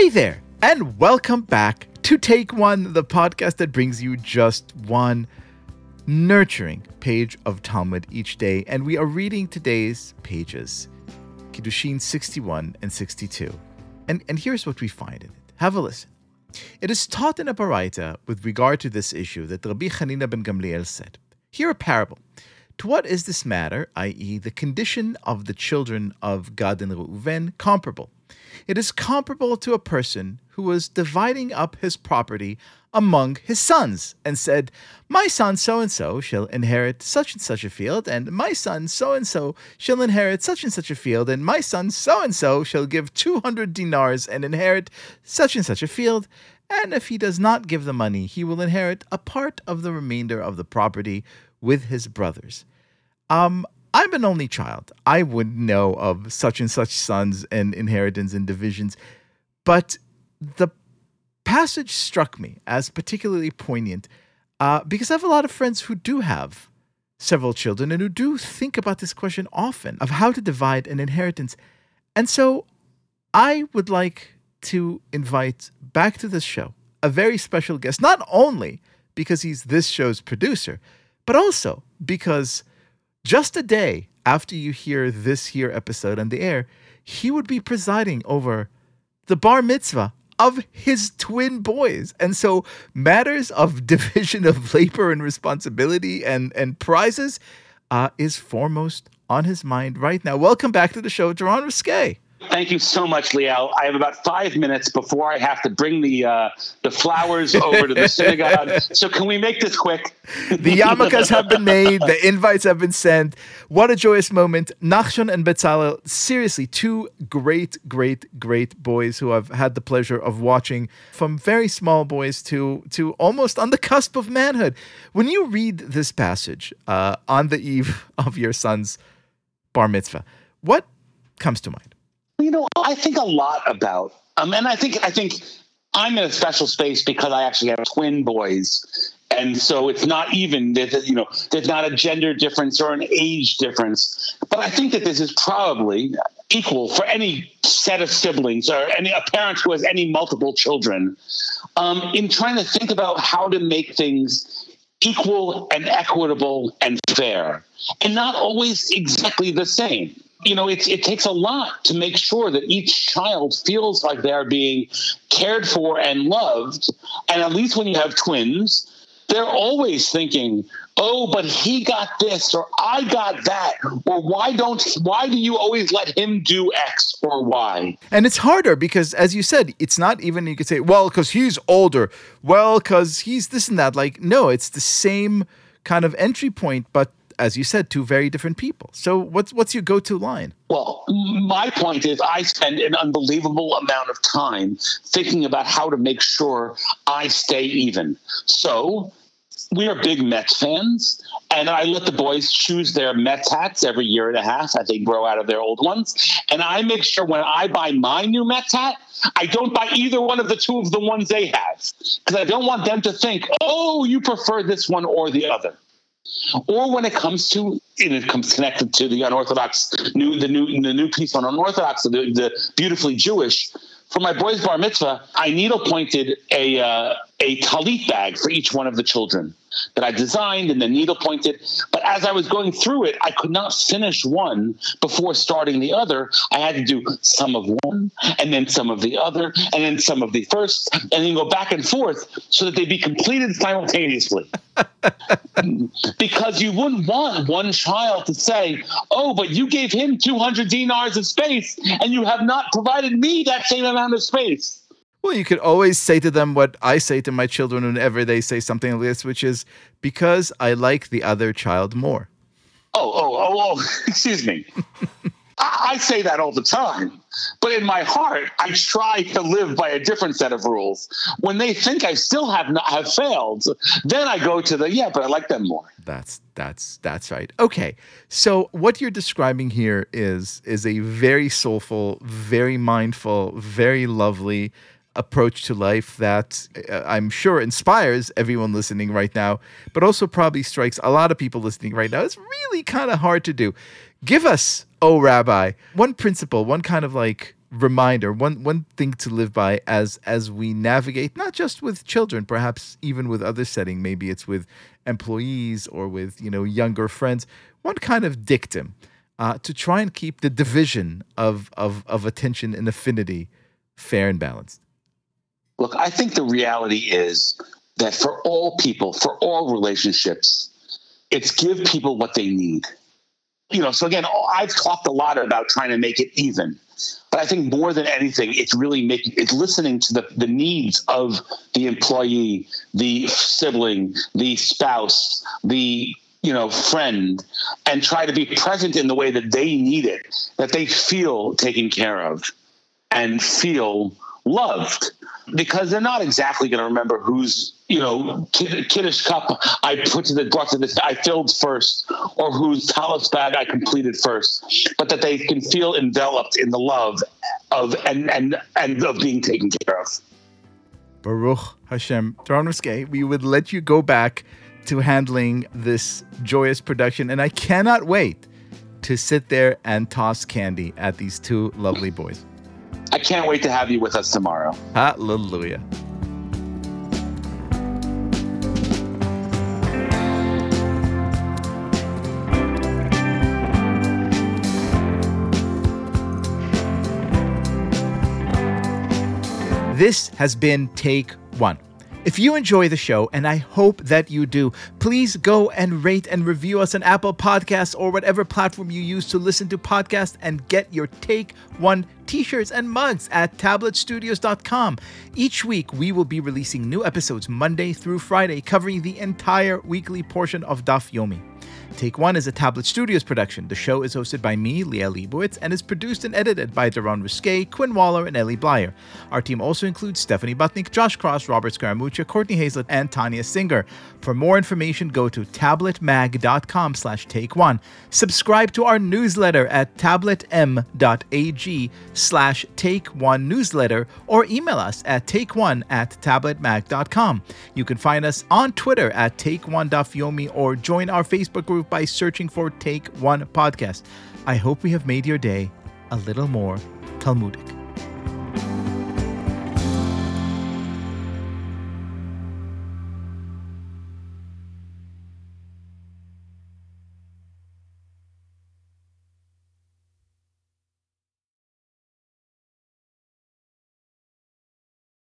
Hey there, and welcome back to Take One, the podcast that brings you just one nurturing page of Talmud each day. And we are reading today's pages, Kiddushin 61 and 62. And, and here's what we find in it. Have a listen. It is taught in a Baraita with regard to this issue that Rabbi Hanina ben Gamliel said, Hear a parable. To what is this matter, i.e., the condition of the children of Gad and Reuven, comparable? It is comparable to a person who was dividing up his property among his sons and said, My son so and so shall inherit such and such a field, and my son so and so shall inherit such and such a field, and my son so and so shall give 200 dinars and inherit such and such a field. And if he does not give the money, he will inherit a part of the remainder of the property with his brothers. Um, I'm an only child. I wouldn't know of such and such sons and inheritance and divisions. But the passage struck me as particularly poignant uh, because I have a lot of friends who do have several children and who do think about this question often of how to divide an inheritance. And so I would like to invite back to this show a very special guest, not only because he's this show's producer, but also because just a day after you hear this here episode on the air, he would be presiding over the bar mitzvah of his twin boys. And so matters of division of labor and responsibility and, and prizes uh, is foremost on his mind right now. Welcome back to the show, Darone Ruskay. Thank you so much, Liel. I have about five minutes before I have to bring the uh, the flowers over to the synagogue. So can we make this quick? the yarmulkes have been made. The invites have been sent. What a joyous moment! Nachshon and Betzalel, seriously, two great, great, great boys who I've had the pleasure of watching from very small boys to to almost on the cusp of manhood. When you read this passage uh, on the eve of your son's bar mitzvah, what comes to mind? You know, I think a lot about, um, and I think I think I'm in a special space because I actually have twin boys, and so it's not even that you know there's not a gender difference or an age difference, but I think that this is probably equal for any set of siblings or any a parent who has any multiple children, um, in trying to think about how to make things equal and equitable and fair, and not always exactly the same you know, it, it takes a lot to make sure that each child feels like they're being cared for and loved. And at least when you have twins, they're always thinking, oh, but he got this or I got that. Or why don't, why do you always let him do X or Y? And it's harder because, as you said, it's not even, you could say, well, because he's older. Well, because he's this and that. Like, no, it's the same kind of entry point, but as you said, two very different people. So what's what's your go-to line? Well, my point is I spend an unbelievable amount of time thinking about how to make sure I stay even. So we are big Mets fans, and I let the boys choose their Mets hats every year and a half as they grow out of their old ones. And I make sure when I buy my new Mets hat, I don't buy either one of the two of the ones they have because I don't want them to think, oh, you prefer this one or the other or when it comes to and it comes connected to the unorthodox new the new the new piece on unorthodox the, the beautifully Jewish. For my boys' bar mitzvah, I needle pointed a uh, a talit bag for each one of the children that I designed and then needle pointed. But as I was going through it, I could not finish one before starting the other. I had to do some of one and then some of the other and then some of the first and then go back and forth so that they be completed simultaneously. because you wouldn't want one child to say, Oh, but you gave him 200 dinars of space and you have not provided me that same amount of space. Well, you could always say to them what I say to my children whenever they say something like this, which is because I like the other child more. Oh, oh, oh, oh, excuse me. I, I say that all the time. But in my heart, I try to live by a different set of rules. When they think I still have not have failed, then I go to the yeah, but I like them more. That's that's that's right. Okay. So what you're describing here is is a very soulful, very mindful, very lovely approach to life that uh, I'm sure inspires everyone listening right now, but also probably strikes a lot of people listening right now. It's really kind of hard to do. Give us, oh Rabbi, one principle, one kind of like reminder, one one thing to live by as as we navigate, not just with children, perhaps even with other setting. Maybe it's with employees or with you know younger friends. One kind of dictum uh, to try and keep the division of of of attention and affinity fair and balanced. Look, I think the reality is that for all people, for all relationships, it's give people what they need. You know, so again, I've talked a lot about trying to make it even. But I think more than anything, it's really making it's listening to the, the needs of the employee, the sibling, the spouse, the you know friend, and try to be present in the way that they need it, that they feel taken care of and feel loved because they're not exactly going to remember whose you know kiddish cup I put to the brought to this I filled first or whose tallis bag I completed first, but that they can feel enveloped in the love of and and and of being taken care of. Baruch Hashem, Darone we would let you go back to handling this joyous production, and I cannot wait to sit there and toss candy at these two lovely boys. Can't wait to have you with us tomorrow. Hallelujah. This has been Take One. If you enjoy the show, and I hope that you do, please go and rate and review us on Apple Podcasts or whatever platform you use to listen to podcasts and get your Take One t shirts and mugs at tabletstudios.com. Each week, we will be releasing new episodes Monday through Friday, covering the entire weekly portion of Daf Yomi. Take One is a Tablet Studios production. The show is hosted by me, Liel Leibovitz, and is produced and edited by Darone Ruskay, Quinn Waller, and Elie Bleier. Our team also includes Stephanie Butnick, Josh Kross, Robert Scaramuccia, Courtney Hazlett, and Tanya Singer. For more information, go to tabletmag.com slash take one. Subscribe to our newsletter at tabletm.ag slash take one newsletter or email us at take one at tabletmag.com. You can find us on Twitter at take one yomi or join our Facebook group by searching for Take One Podcast. I hope we have made your day a little more Talmudic.